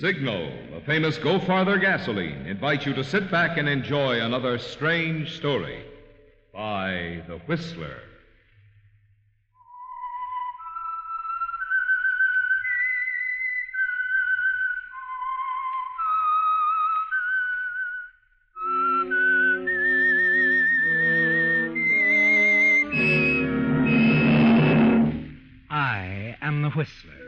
Signal, the famous Go Farther gasoline, invites you to sit back and enjoy another strange story by The Whistler. I am the Whistler,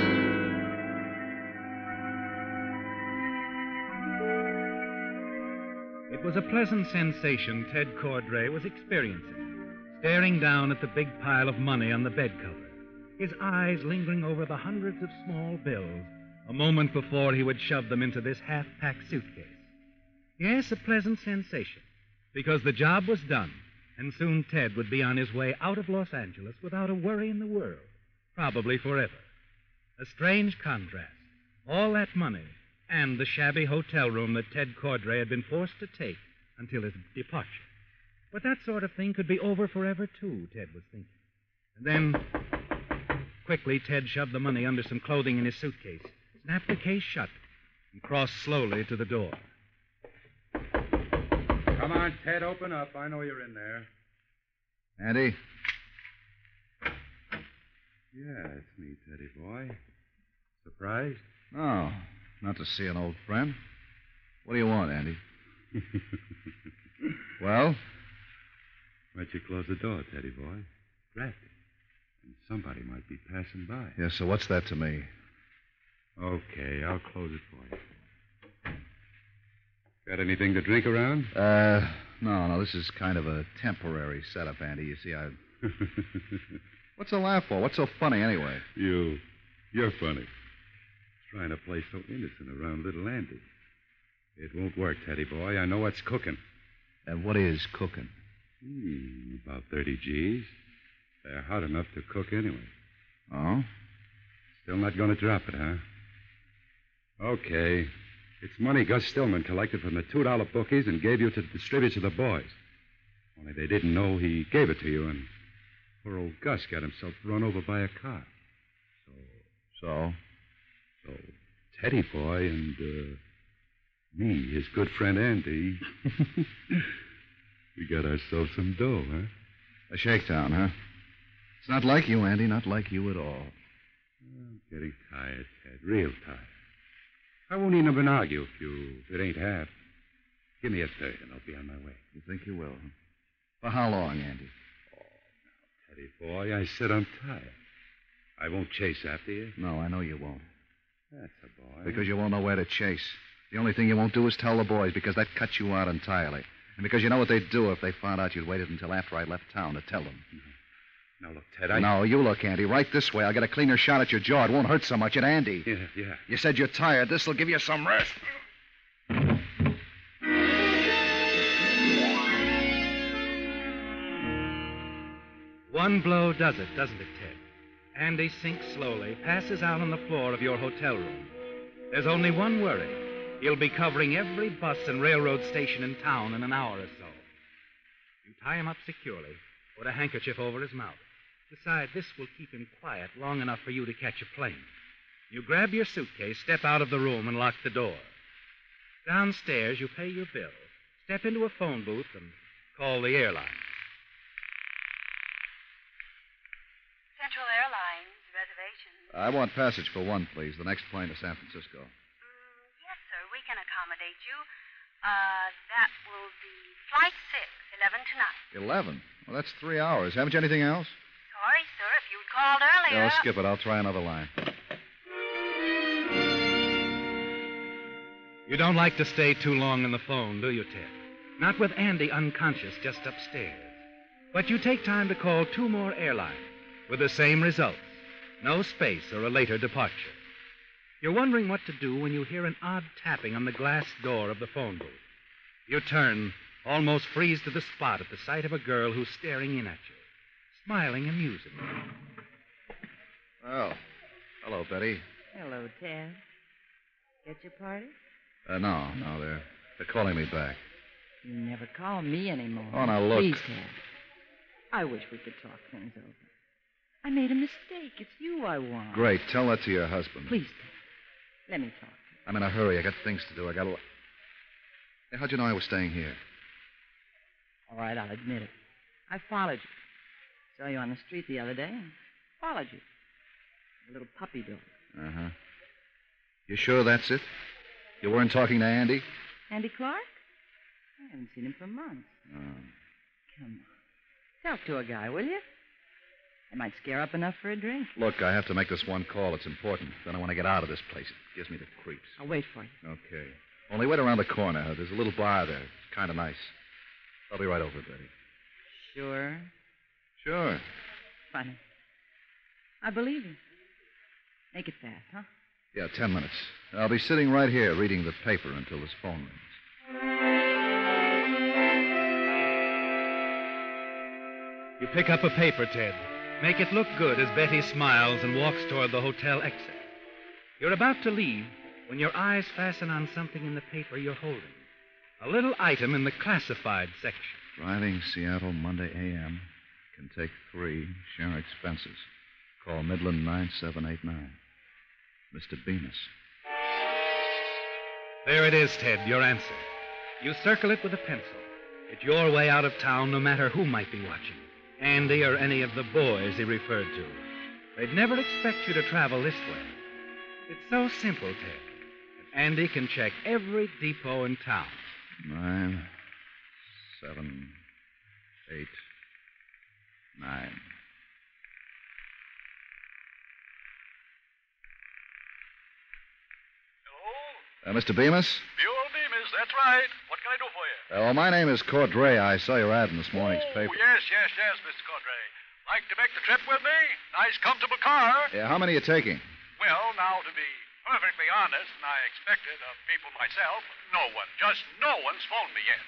It was a pleasant sensation Ted Cordray was experiencing, staring down at the big pile of money on the bed cover, his eyes lingering over the hundreds of small bills a moment before he would shove them into this half packed suitcase. Yes, a pleasant sensation, because the job was done, and soon Ted would be on his way out of Los Angeles without a worry in the world, probably forever. A strange contrast. All that money and the shabby hotel room that Ted Cordray had been forced to take until his departure. But that sort of thing could be over forever, too, Ted was thinking. And then, quickly, Ted shoved the money under some clothing in his suitcase, snapped the case shut, and crossed slowly to the door. Come on, Ted, open up. I know you're in there. Andy? Yeah, it's me, Teddy boy. Surprised? No, not to see an old friend. What do you want, Andy? well? Why'd you close the door, Teddy boy? Drafty. And somebody might be passing by. Yeah, so what's that to me? Okay, I'll close it for you. Got anything to drink around? Uh, no, no, this is kind of a temporary setup, Andy. You see, I. What's the laugh for? What's so funny, anyway? you. You're funny. Trying to play so innocent around little Andy. It won't work, Teddy boy. I know what's cooking. And what is cooking? Hmm, about 30 G's. They're hot enough to cook anyway. Oh? Still not going to drop it, huh? Okay. It's money Gus Stillman collected from the $2 bookies and gave you to distribute to the boys. Only they didn't know he gave it to you, and poor old Gus got himself run over by a car. So, So? So Teddy Boy and uh, me, his good friend Andy, we got ourselves some dough, huh? A shakedown, huh? It's not like you, Andy, not like you at all. I'm getting tired, Ted, real tired. I won't even an argue if you if it ain't half. Give me a third, and I'll be on my way. You think you will, huh? For how long, Andy? Oh, now, Teddy boy, I said I'm tired. I won't chase after you. No, I know you won't. That's a boy. Because you won't know where to chase. The only thing you won't do is tell the boys, because that cuts you out entirely. And because you know what they'd do if they found out you'd waited until after I left town to tell them. Mm-hmm. Now look, Ted, I No, you look, Andy. Right this way. I'll get a cleaner shot at your jaw. It won't hurt so much at Andy. Yeah, yeah. You said you're tired. This'll give you some rest. One blow does it, doesn't it, Ted? Andy sinks slowly, passes out on the floor of your hotel room. There's only one worry. He'll be covering every bus and railroad station in town in an hour or so. You tie him up securely, put a handkerchief over his mouth. Decide this will keep him quiet long enough for you to catch a plane. You grab your suitcase, step out of the room, and lock the door. Downstairs, you pay your bill, step into a phone booth, and call the airline. I want passage for one, please. The next plane to San Francisco. Mm, yes, sir. We can accommodate you. Uh, that will be flight six, eleven tonight. Eleven? Well, that's three hours. Haven't you anything else? Sorry, sir, if you'd called earlier. No, skip it. I'll try another line. You don't like to stay too long on the phone, do you, Ted? Not with Andy unconscious just upstairs. But you take time to call two more airlines with the same results no space or a later departure. You're wondering what to do when you hear an odd tapping on the glass door of the phone booth. You turn, almost freeze to the spot at the sight of a girl who's staring in at you, smiling amusingly. Oh. Hello, Betty. Hello, Ted. Get your party? Uh, no, no, they're they're calling me back. You never call me anymore. Oh, now look. Please, Ted. I wish we could talk things over. I made a mistake. It's you I want. Great. Tell that to your husband. Please. Let me talk. I'm in a hurry. I got things to do. I got to. Hey, how'd you know I was staying here? All right, I'll admit it. I followed you. Saw you on the street the other day and followed you. A little puppy dog. Uh huh. You sure that's it? You weren't talking to Andy? Andy Clark? I haven't seen him for months. Oh. Come on. Talk to a guy, will you? I might scare up enough for a drink. Look, I have to make this one call. It's important. Then I want to get out of this place. It gives me the creeps. I'll wait for you. Okay. Only wait around the corner. There's a little bar there. It's kind of nice. I'll be right over, Betty. Sure. Sure. Funny. I believe you. Make it fast, huh? Yeah, ten minutes. I'll be sitting right here reading the paper until this phone rings. You pick up a paper, Ted. Make it look good as Betty smiles and walks toward the hotel exit. You're about to leave when your eyes fasten on something in the paper you're holding. A little item in the classified section. Driving Seattle Monday a.m. Can take three. Share expenses. Call Midland 9789. Mr. Bemis. There it is, Ted, your answer. You circle it with a pencil. It's your way out of town, no matter who might be watching. Andy or any of the boys he referred to. They'd never expect you to travel this way. It's so simple, Ted. that Andy can check every depot in town. Nine, seven, eight, nine. Hello? Uh, Mr. Bemis? Buell Bemis, that's right. What can I do for you? Uh, well, my name is Cordray. I saw your ad in this morning's oh, paper. yes, yes, yes, Mr. Cordray. Like to make the trip with me? Nice, comfortable car. Yeah, how many are you taking? Well, now, to be perfectly honest, and I expected of people myself, no one, just no one's phoned me yet.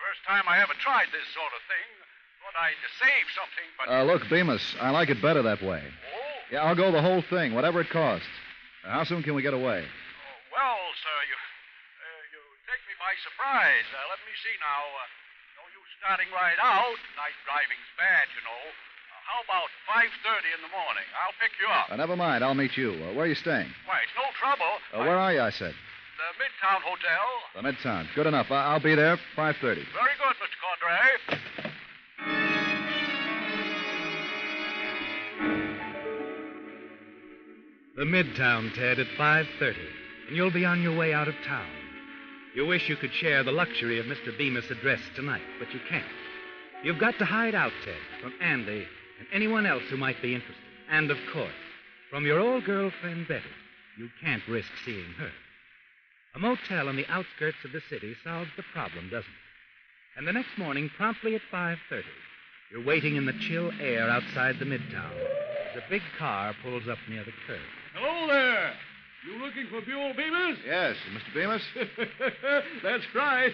First time I ever tried this sort of thing. Thought I'd save something, but. Uh, look, Bemis, I like it better that way. Oh, Yeah, I'll go the whole thing, whatever it costs. How soon can we get away? oh, well, sir, you, uh, you take me by surprise. Uh, let me see now. Uh, no use starting right out. Night driving's bad, you know. Uh, how about 5.30 in the morning? I'll pick you up. Uh, never mind, I'll meet you. Uh, where are you staying? Why, it's no trouble. Uh, where are you, I said? The Midtown Hotel. The Midtown. Good enough. I- I'll be there 5.30. Very good, Mr. Cordray. The Midtown, Ted, at 5.30, and you'll be on your way out of town. You wish you could share the luxury of Mr. Bemis' address tonight, but you can't. You've got to hide out, Ted, from Andy and anyone else who might be interested. And, of course, from your old girlfriend, Betty. You can't risk seeing her. A motel on the outskirts of the city solves the problem, doesn't it? And the next morning, promptly at 5.30, you're waiting in the chill air outside the Midtown as a big car pulls up near the curb. Hello there. You looking for Buell Bemis? Yes, Mr. Bemis? That's right.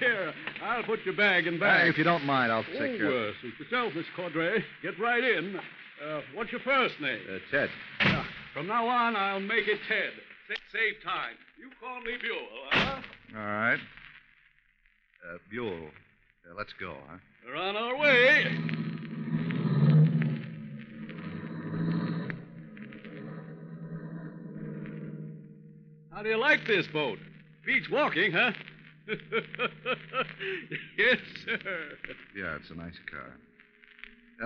Here, I'll put your bag in Uh, if you don't mind, I'll take oh, care of uh, suit yourself, Miss Cordray. Get right in. Uh, what's your first name? Uh, Ted. Yeah, From now on, I'll make it Ted. Sa- save time. You call me Buell, huh? All right. Uh, Buell. Uh, let's go, huh? We're on our way. How do you like this boat? Beats walking, huh? yes, sir. Yeah, it's a nice car.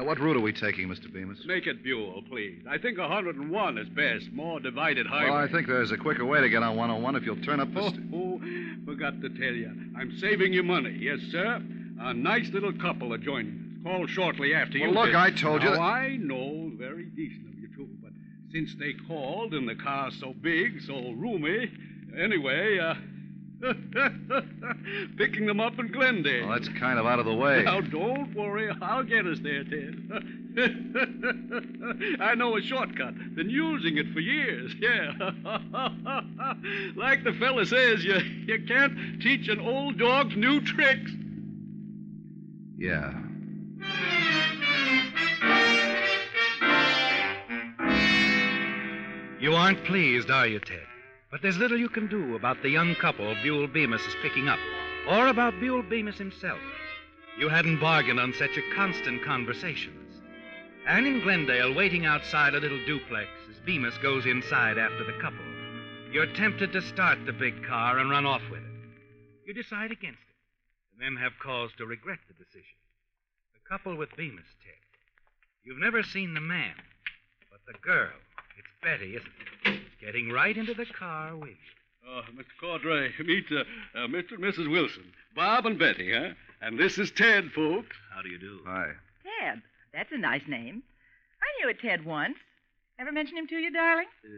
Uh, what route are we taking, Mr. Bemis? Make it Buell, please. I think 101 is best. More divided highway. Well, I think there's a quicker way to get on 101 if you'll turn up the. Oh, St- oh, forgot to tell you. I'm saving you money. Yes, sir. A nice little couple are joining us. called shortly after Well, you. Well, look, did. I told you Now, that- I know, very decent of you too, but since they called and the car's so big, so roomy, anyway, uh, picking them up in Glendale. Well, that's kind of out of the way. Now, don't worry. I'll get us there, Ted. I know a shortcut. Been using it for years. Yeah. like the fella says, you, you can't teach an old dog new tricks. Yeah. You aren't pleased, are you, Ted? But there's little you can do about the young couple Buell Bemis is picking up, or about Buell Bemis himself. You hadn't bargained on such a constant conversations. And in Glendale, waiting outside a little duplex as Bemis goes inside after the couple, you're tempted to start the big car and run off with it. You decide against it, and then have cause to regret the decision. The couple with Bemis, Ted. You've never seen the man, but the girl. It's Betty, isn't it? Getting right into the car with you. Uh, Mr. Cordray, meet uh, uh, Mr. and Mrs. Wilson. Bob and Betty, huh? And this is Ted, folks. How do you do? Hi. Ted. That's a nice name. I knew a Ted once. Ever mention him to you, darling? Uh,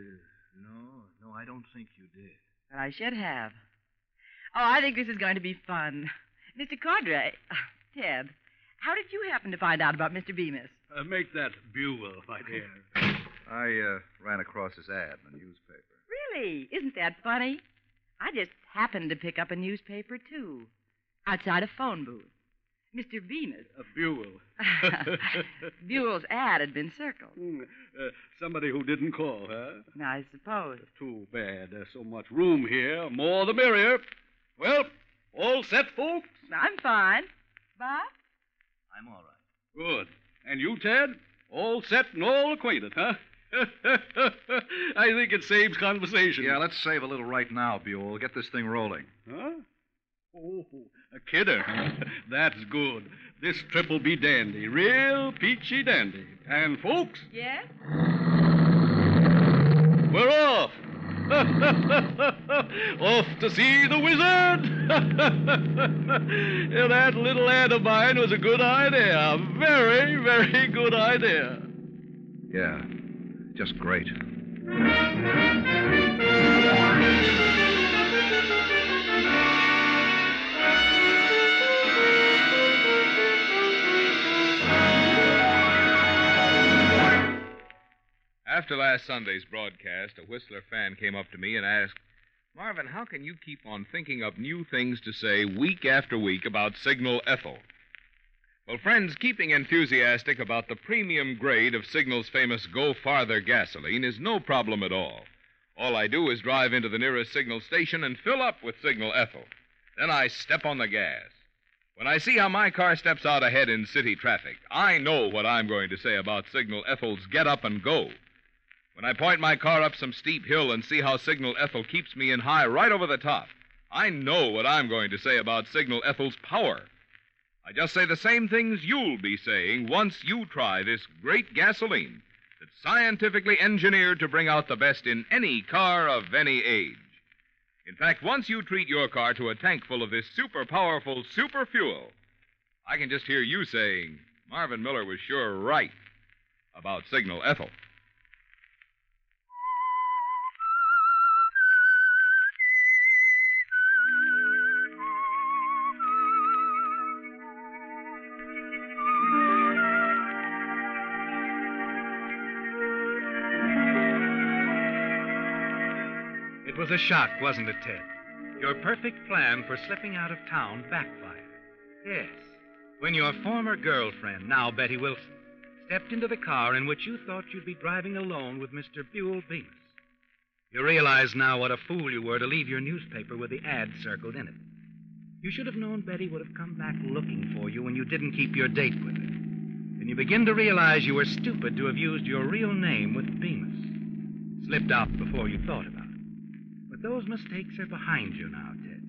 no, no, I don't think you did. Well, I should have. Oh, I think this is going to be fun. Mr. Cordray, uh, Ted, how did you happen to find out about Mr. Bemis? Uh, make that Buell, my dear. I uh, ran across his ad in the newspaper. Really? Isn't that funny? I just happened to pick up a newspaper, too, outside a phone booth. Mr. Bemis. Uh, Buell. Buell's ad had been circled. Hmm, uh, somebody who didn't call, huh? I suppose. Too bad. There's so much room here. More the merrier. Well, all set, folks? I'm fine. Bob? I'm all right. Good. And you, Ted? All set and all acquainted, huh? I think it saves conversation. Yeah, let's save a little right now, Buell. Get this thing rolling. Huh? Oh, a kidder. That's good. This trip will be dandy. Real peachy dandy. And, folks, Yes? we're off. off to see the wizard. yeah, that little ad of mine was a good idea. A very, very good idea. Yeah. Just great. After last Sunday's broadcast, a Whistler fan came up to me and asked, Marvin, how can you keep on thinking up new things to say week after week about Signal Ethyl? Well, friends, keeping enthusiastic about the premium grade of Signal's famous Go Farther gasoline is no problem at all. All I do is drive into the nearest Signal station and fill up with Signal Ethyl. Then I step on the gas. When I see how my car steps out ahead in city traffic, I know what I'm going to say about Signal Ethyl's get up and go. When I point my car up some steep hill and see how Signal Ethyl keeps me in high right over the top, I know what I'm going to say about Signal Ethyl's power. I just say the same things you'll be saying once you try this great gasoline that's scientifically engineered to bring out the best in any car of any age. In fact, once you treat your car to a tank full of this super powerful super fuel, I can just hear you saying, Marvin Miller was sure right about Signal Ethyl. It was a shock, wasn't it, Ted? Your perfect plan for slipping out of town backfired. Yes. When your former girlfriend, now Betty Wilson, stepped into the car in which you thought you'd be driving alone with Mr. Buell Bemis. You realize now what a fool you were to leave your newspaper with the ad circled in it. You should have known Betty would have come back looking for you when you didn't keep your date with her. And you begin to realize you were stupid to have used your real name with Bemis. Slipped out before you thought of it. But those mistakes are behind you now, Ted.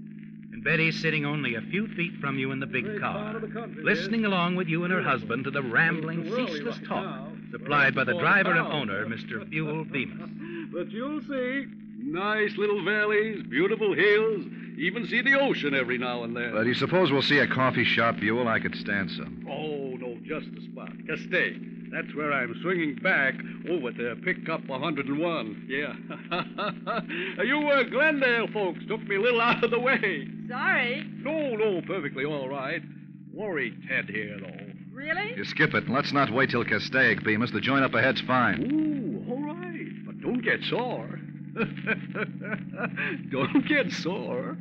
And Betty's sitting only a few feet from you in the big Great car, the country, listening along with you and her husband to the rambling, It's ceaseless right talk now. supplied by the Right driver and owner, Mr. Buell Bemis. But you'll see. Nice little valleys, beautiful hills, even see the ocean every now and then. But do you suppose we'll see a coffee shop, Buell? I could stand some. Oh, no just the spot. Castaic. That's where I'm swinging back over to pick up 101. Yeah. you uh, Glendale folks took me a little out of the way. Sorry. No, no, perfectly all right. Worried Ted here, though. Really? You skip it, and let's not wait till Castaic, Bemis. The joint up ahead's fine. Ooh, all right. But don't get sore. don't get sore.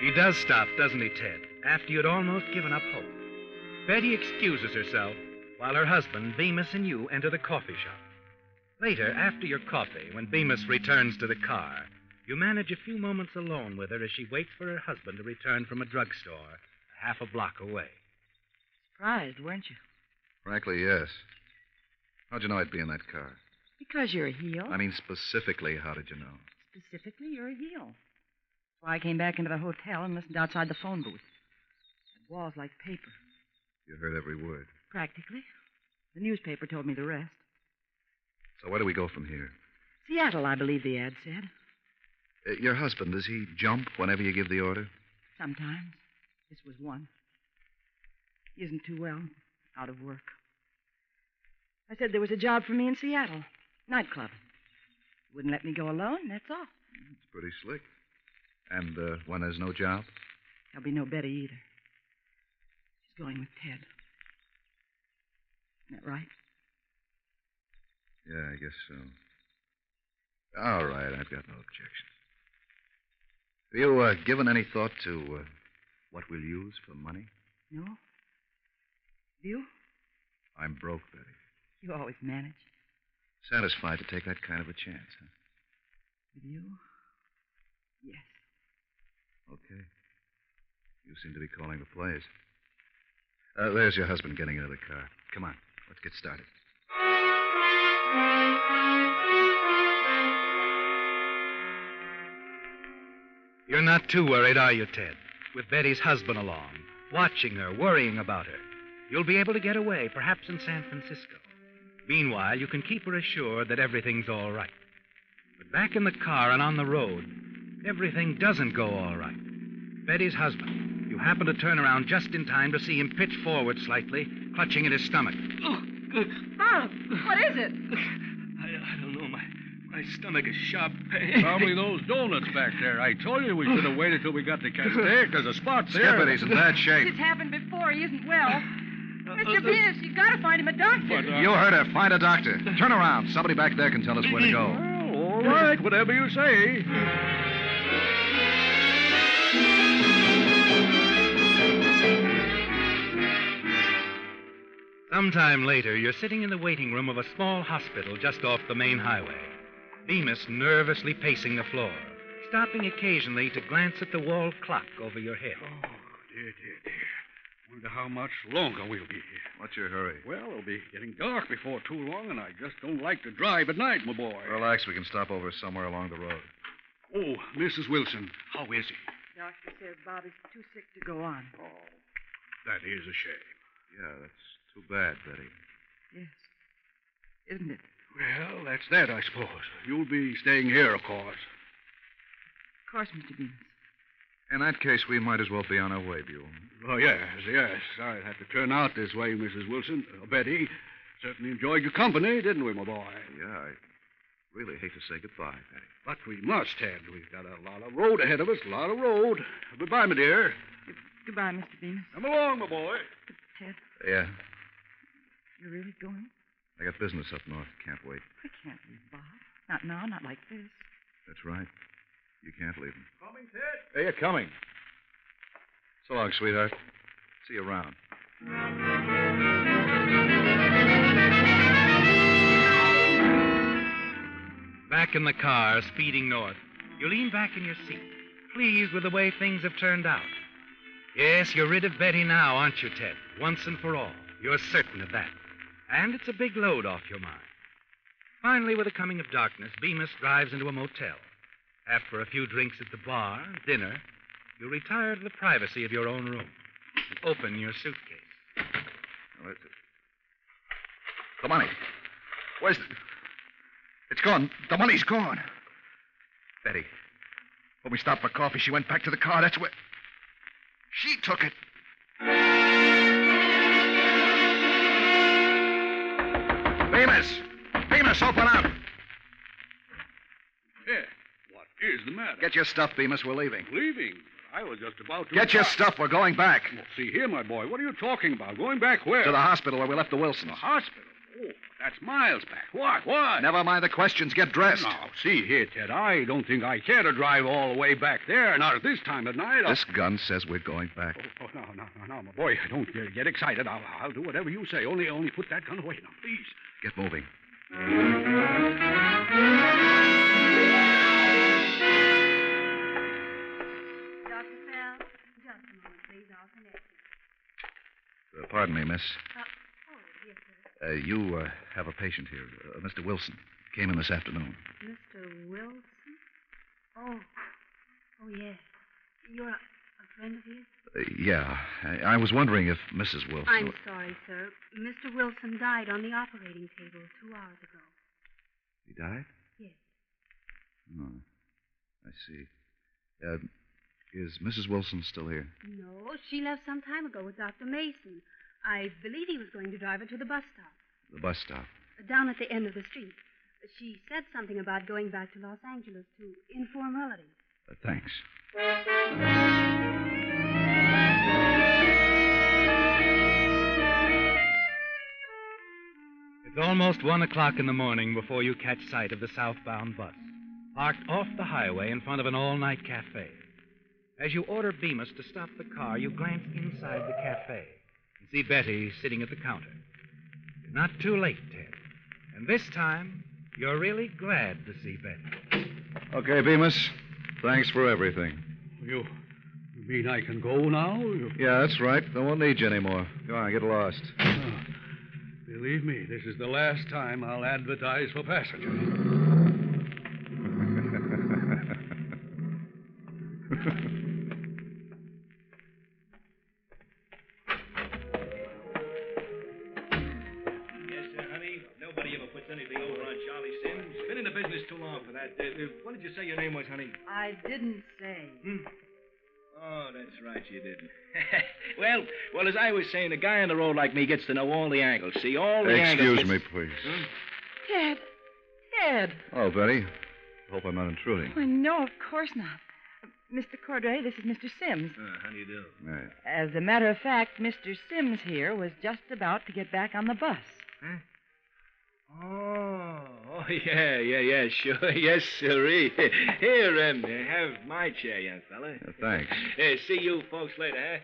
He does stop, doesn't he, Ted? After you'd almost given up hope. Betty excuses herself while her husband, Bemis, and you enter the coffee shop. Later, after your coffee, when Bemis returns to the car, you manage a few moments alone with her as she waits for her husband to return from a drugstore a half a block away. Surprised, weren't you? Frankly, yes. How'd you know I'd be in that car? Because you're a heel. I mean, specifically, how did you know? Specifically, you're a heel. That's why I came back into the hotel and listened outside the phone booth. That wall's like paper, You heard every word. practically. The newspaper told me the rest. So where do we go from here? Seattle, I believe the ad said. Uh, your husband, does he jump whenever you give the order? Sometimes. This was one. He isn't too well. Out of work. I said there was a job for me in Seattle. Nightclub. Wouldn't let me go alone, that's all. It's pretty slick. And uh, when there's no job? There'll be no Betty either. Going with Ted. Isn't that right? Yeah, I guess so. All right, I've got no objections. Have you uh, given any thought to uh, what we'll use for money? No? You? I'm broke, Betty. You always manage. Satisfied to take that kind of a chance, huh? With you? Yes. Okay. You seem to be calling the plays. Uh, there's your husband getting into the car. Come on, let's get started. You're not too worried, are you, Ted? With Betty's husband along, watching her, worrying about her. You'll be able to get away, perhaps in San Francisco. Meanwhile, you can keep her assured that everything's all right. But back in the car and on the road, everything doesn't go all right. Betty's husband, you happen to turn around just in time to see him pitch forward slightly, clutching at his stomach. Oh, Bob, what is it? I, I don't know. My, my stomach is sharp pain. Probably those donuts back there. I told you we should have waited till we got to Castaic. There's a spot there. Skip it, he's in bad shape. It's happened before. He isn't well. Mr. Bemis, you've gotta find him a doctor. But, uh, You heard her. Find a doctor. Turn around. Somebody back there can tell us where to go. Well, all right, whatever you say. Sometime later, you're sitting in the waiting room of a small hospital just off the main highway. Bemis nervously pacing the floor, stopping occasionally to glance at the wall clock over your head. Oh, dear, dear, dear. Wonder how much longer we'll be here. What's your hurry? Well, it'll be getting dark before too long, and I just don't like to drive at night, my boy. Relax. We can stop over somewhere along the road. Oh, Mrs. Wilson, how is he? Doctor says Bobby's too sick to go on. Oh, that is a shame. Yeah, that's too bad, Betty. Yes. Isn't it? Well, that's that, I suppose. You'll be staying here, of course. Of course, Mr. Bemis. In that case, we might as well be on our way, Buell. Oh, yes, yes. I'll have to turn out this way, Mrs. Wilson. Uh, Betty, certainly enjoyed your company, didn't we, my boy? Yeah, I really hate to say goodbye, Betty. But we must, Ted. We've got a lot of road ahead of us, a lot of road. Goodbye, my dear. Goodbye, Mr. Bemis. Come along, my boy. Ted, Yeah, you're really going? I got business up north. Can't wait. I can't leave Bob. Not now, not like this. That's right. You can't leave him. Coming, Ted? Hey, you're coming. So long, sweetheart. See you around. Back in the car, speeding north, you lean back in your seat, pleased with the way things have turned out. Yes, you're rid of Betty now, aren't you, Ted? Once and for all. You're certain of that. And it's a big load off your mind. Finally, with the coming of darkness, Bemis drives into a motel. After a few drinks at the bar, dinner, you retire to the privacy of your own room and open your suitcase. The money. Where's the... It's gone. The money's gone. Betty. When we stopped for coffee, she went back to the car. That's where... She took it. Bemis, Bemis, open up. Yeah. What is the matter? Get your stuff, Bemis. We're leaving. Leaving. I was just about to. Get your stuff. We're going back. Well, see here, my boy. What are you talking about? Going back where? To the hospital where we left the Wilsons. The hospital. Oh, that's miles back. What? What? Never mind the questions. Get dressed. Now, see here, Ted. I don't think I care to drive all the way back there. Not at this time of night. I'll- This gun says we're going back. Oh, oh, no, no, no, no, my boy. Don't get, get excited. I'll, I'll do whatever you say. Only, only put that gun away now, please. Get moving. Dr. Fell, just a moment, please. I'll connect you. Uh, pardon me, miss. Uh, yes, sir. Uh, you uh, have a patient here, uh, Mr. Wilson. Came in this afternoon. Mr. Wilson? Oh. Oh, yes. You're a, a friend of his? Uh, yeah, I, I was wondering if Mrs. Wilson. I'm sorry, sir. Mr. Wilson died on the operating table two hours ago. He died? Yes. Oh, I see. Uh, is Mrs. Wilson still here? No, she left some time ago with Dr. Mason. I believe he was going to drive her to the bus stop, The bus stop. down at the end of the street. She said something about going back to Los Angeles to inform relatives. Uh, thanks. It's almost one o'clock in the morning before you catch sight of the southbound bus, parked off the highway in front of an all night cafe. As you order Bemis to stop the car, you glance inside the cafe and see Betty sitting at the counter. You're not too late, Ted. And this time, you're really glad to see Betty. Okay, Bemis. Thanks for everything. You, you mean I can go now? You- Yeah, that's right. I won't need you anymore. Go on, get lost. Ah, believe me, this is the last time I'll advertise for passengers. Too long for that. Uh, uh, what did you say your name was, honey? I didn't say. Hmm? Oh, that's right, you didn't. well, well, as I was saying, a guy on the road like me gets to know all the angles. See, all the angles. Excuse me, please. Hmm? Ted. Ted. Oh, Betty. Hope I'm not intruding. Why, no, of course not. Mr. Cordray, this is Mr. Sims. Uh, how do you do? Yeah. As a matter of fact, Mr. Sims here was just about to get back on the bus. Oh, oh, yeah, yeah, yeah, sure. Yes, sirree. Here, um, have my chair, young fella. Uh, thanks. Uh, see you folks later, huh?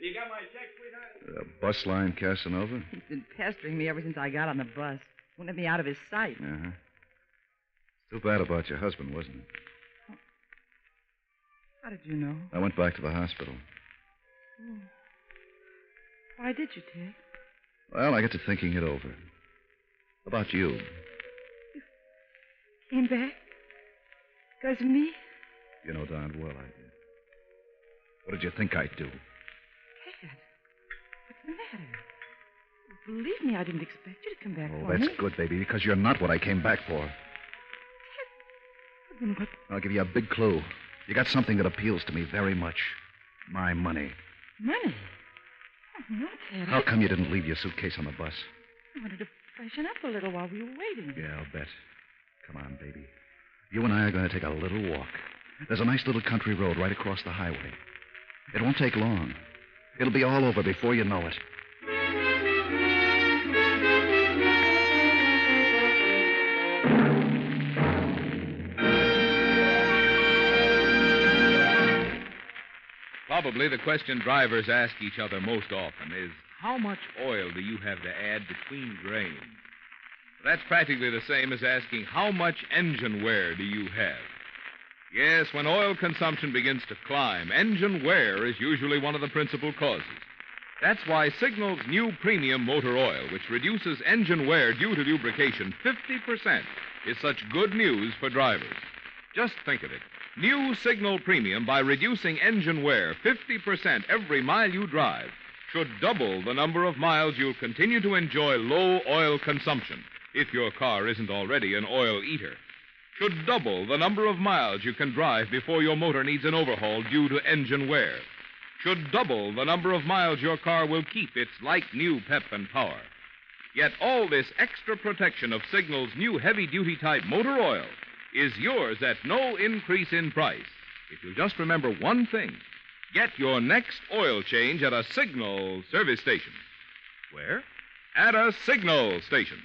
you got my check, sweetheart? Uh, bus line Casanova? He's been pestering me ever since I got on the bus. Won't let me out of his sight. Uh-huh. Too bad about your husband, wasn't it? How did you know? I went back to the hospital. Oh. Why did you, Ted? Well, I got to thinking it over. About you. You Came back? Because of me? You know darn well I did. What did you think I'd do? Ted, what's the matter? Believe me, I didn't expect you to come back Oh, for that's me. good, baby, because you're not what I came back for. Then what? I'll give you a big clue. You got something that appeals to me very much. My money. Money? Oh, no, Ted. How I, come you didn't leave your suitcase on the bus? I wanted to freshen up a little while we were waiting. Yeah, I'll bet. Come on, baby. You and I are going to take a little walk. There's a nice little country road right across the highway. It won't take long. It'll be all over before you know it. Probably the question drivers ask each other most often is how much oil do you have to add between grains? That's practically the same as asking how much engine wear do you have? Yes, when oil consumption begins to climb, engine wear is usually one of the principal causes. That's why Signal's new premium motor oil, which reduces engine wear due to lubrication 50%, is such good news for drivers. Just think of it. New Signal Premium, by reducing engine wear 50% every mile you drive, should double the number of miles you'll continue to enjoy low oil consumption, if your car isn't already an oil eater. Should double the number of miles you can drive before your motor needs an overhaul due to engine wear. Should double the number of miles your car will keep its like new pep and power. Yet all this extra protection of Signal's new heavy duty type motor oil is yours at no increase in price. If you just remember one thing get your next oil change at a Signal service station. Where? At a Signal station.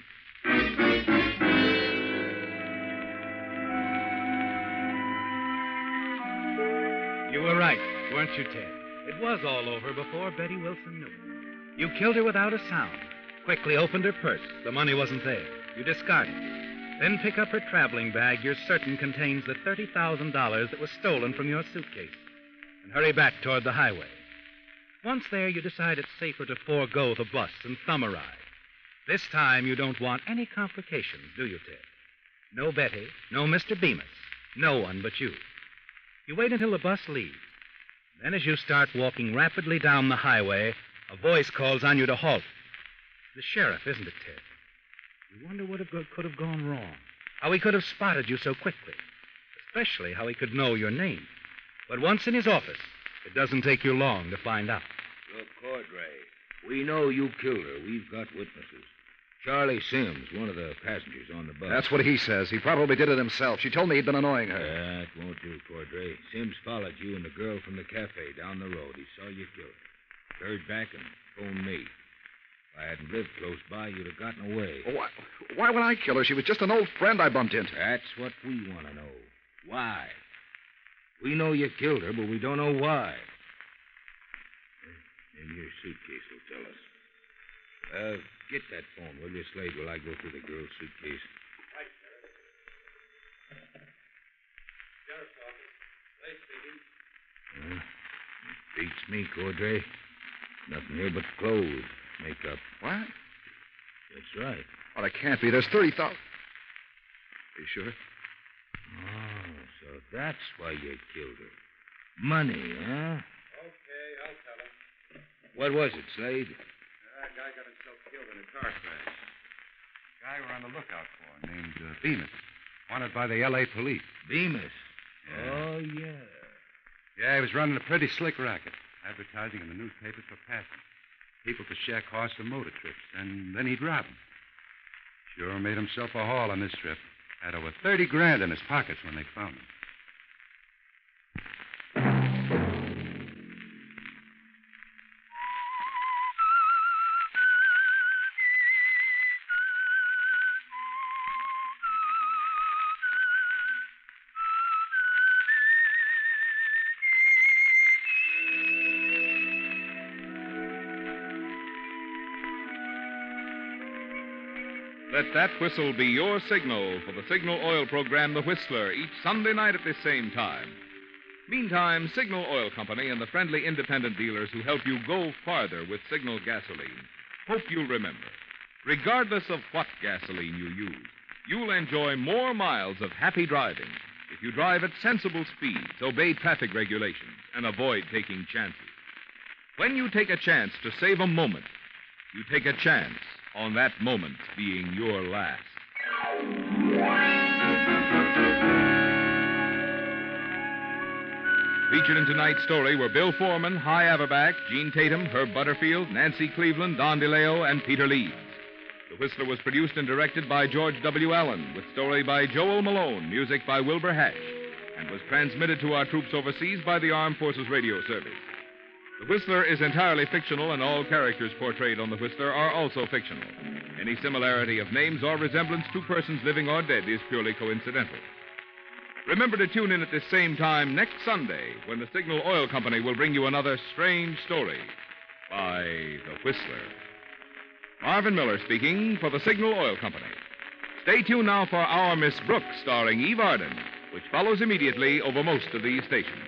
You were right, weren't you, Ted? It was all over before Betty Wilson knew it. You killed her without a sound. Quickly opened her purse. The money wasn't there. You discarded it. Then pick up her traveling bag you're certain contains the $30,000 that was stolen from your suitcase. And hurry back toward the highway. Once there, you decide it's safer to forego the bus and thumb a ride. This time, you don't want any complications, do you, Ted? No Betty, no Mr. Bemis, no one but you. You wait until the bus leaves. Then, as you start walking rapidly down the highway, a voice calls on you to halt. The sheriff, isn't it, Ted? You wonder what could have gone wrong. How he could have spotted you so quickly. Especially how he could know your name. But once in his office, it doesn't take you long to find out. Look, Cordray, we know you killed her. We've got witnesses. Charlie Sims, one of the passengers on the bus. That's what he says. He probably did it himself. She told me he'd been annoying her. That won't do, Cordray. Sims followed you and the girl from the cafe down the road. He saw you kill her. Turned back and phoned me. If I hadn't lived close by, you'd have gotten away. Why, why would I kill her? She was just an old friend I bumped into. That's what we want to know. Why? We know you killed her, but we don't know why. Maybe your suitcase will tell us. Uh, get that phone, will you, Slade, while I go through the girl's suitcase? Right, Sheriff. Sheriff's office, Well, it beats me, Cordray. Nothing here but clothes, makeup. What? That's right. Well, it can't be. There's 30,000. Are you sure? So that's why you killed her. Money, huh? Okay, I'll tell him. What was it, Slade? That guy got himself killed in a car crash. Guy we're on the lookout for, named uh, Bemis. Wanted by the L.A. police. Bemis. Yeah. Oh, yeah. Yeah, he was running a pretty slick racket, advertising in the newspapers for passing. People to share costs of motor trips, and then he'd rob them. Sure made himself a haul on this trip. Had over 30 grand in his pockets when they found him. Let that whistle be your signal for the Signal Oil program, The Whistler, each Sunday night at this same time. Meantime, Signal Oil Company and the friendly independent dealers who help you go farther with Signal gasoline hope you'll remember regardless of what gasoline you use, you'll enjoy more miles of happy driving if you drive at sensible speeds, obey traffic regulations, and avoid taking chances. When you take a chance to save a moment, you take a chance on that moment being your last. Featured in tonight's story were Bill Forman, Hy Averback, Gene Tatum, Herb Butterfield, Nancy Cleveland, Don DeLeo, and Peter Leeds. The Whistler was produced and directed by George W. Allen, with story by Joel Malone, music by Wilbur Hatch, and was transmitted to our troops overseas by the Armed Forces Radio Service. The Whistler is entirely fictional, and all characters portrayed on The Whistler are also fictional. Any similarity of names or resemblance to persons living or dead is purely coincidental. Remember to tune in at this same time next Sunday when the Signal Oil Company will bring you another strange story by The Whistler. Marvin Miller speaking for the Signal Oil Company. Stay tuned now for Our Miss Brooks, starring Eve Arden, which follows immediately over most of these stations.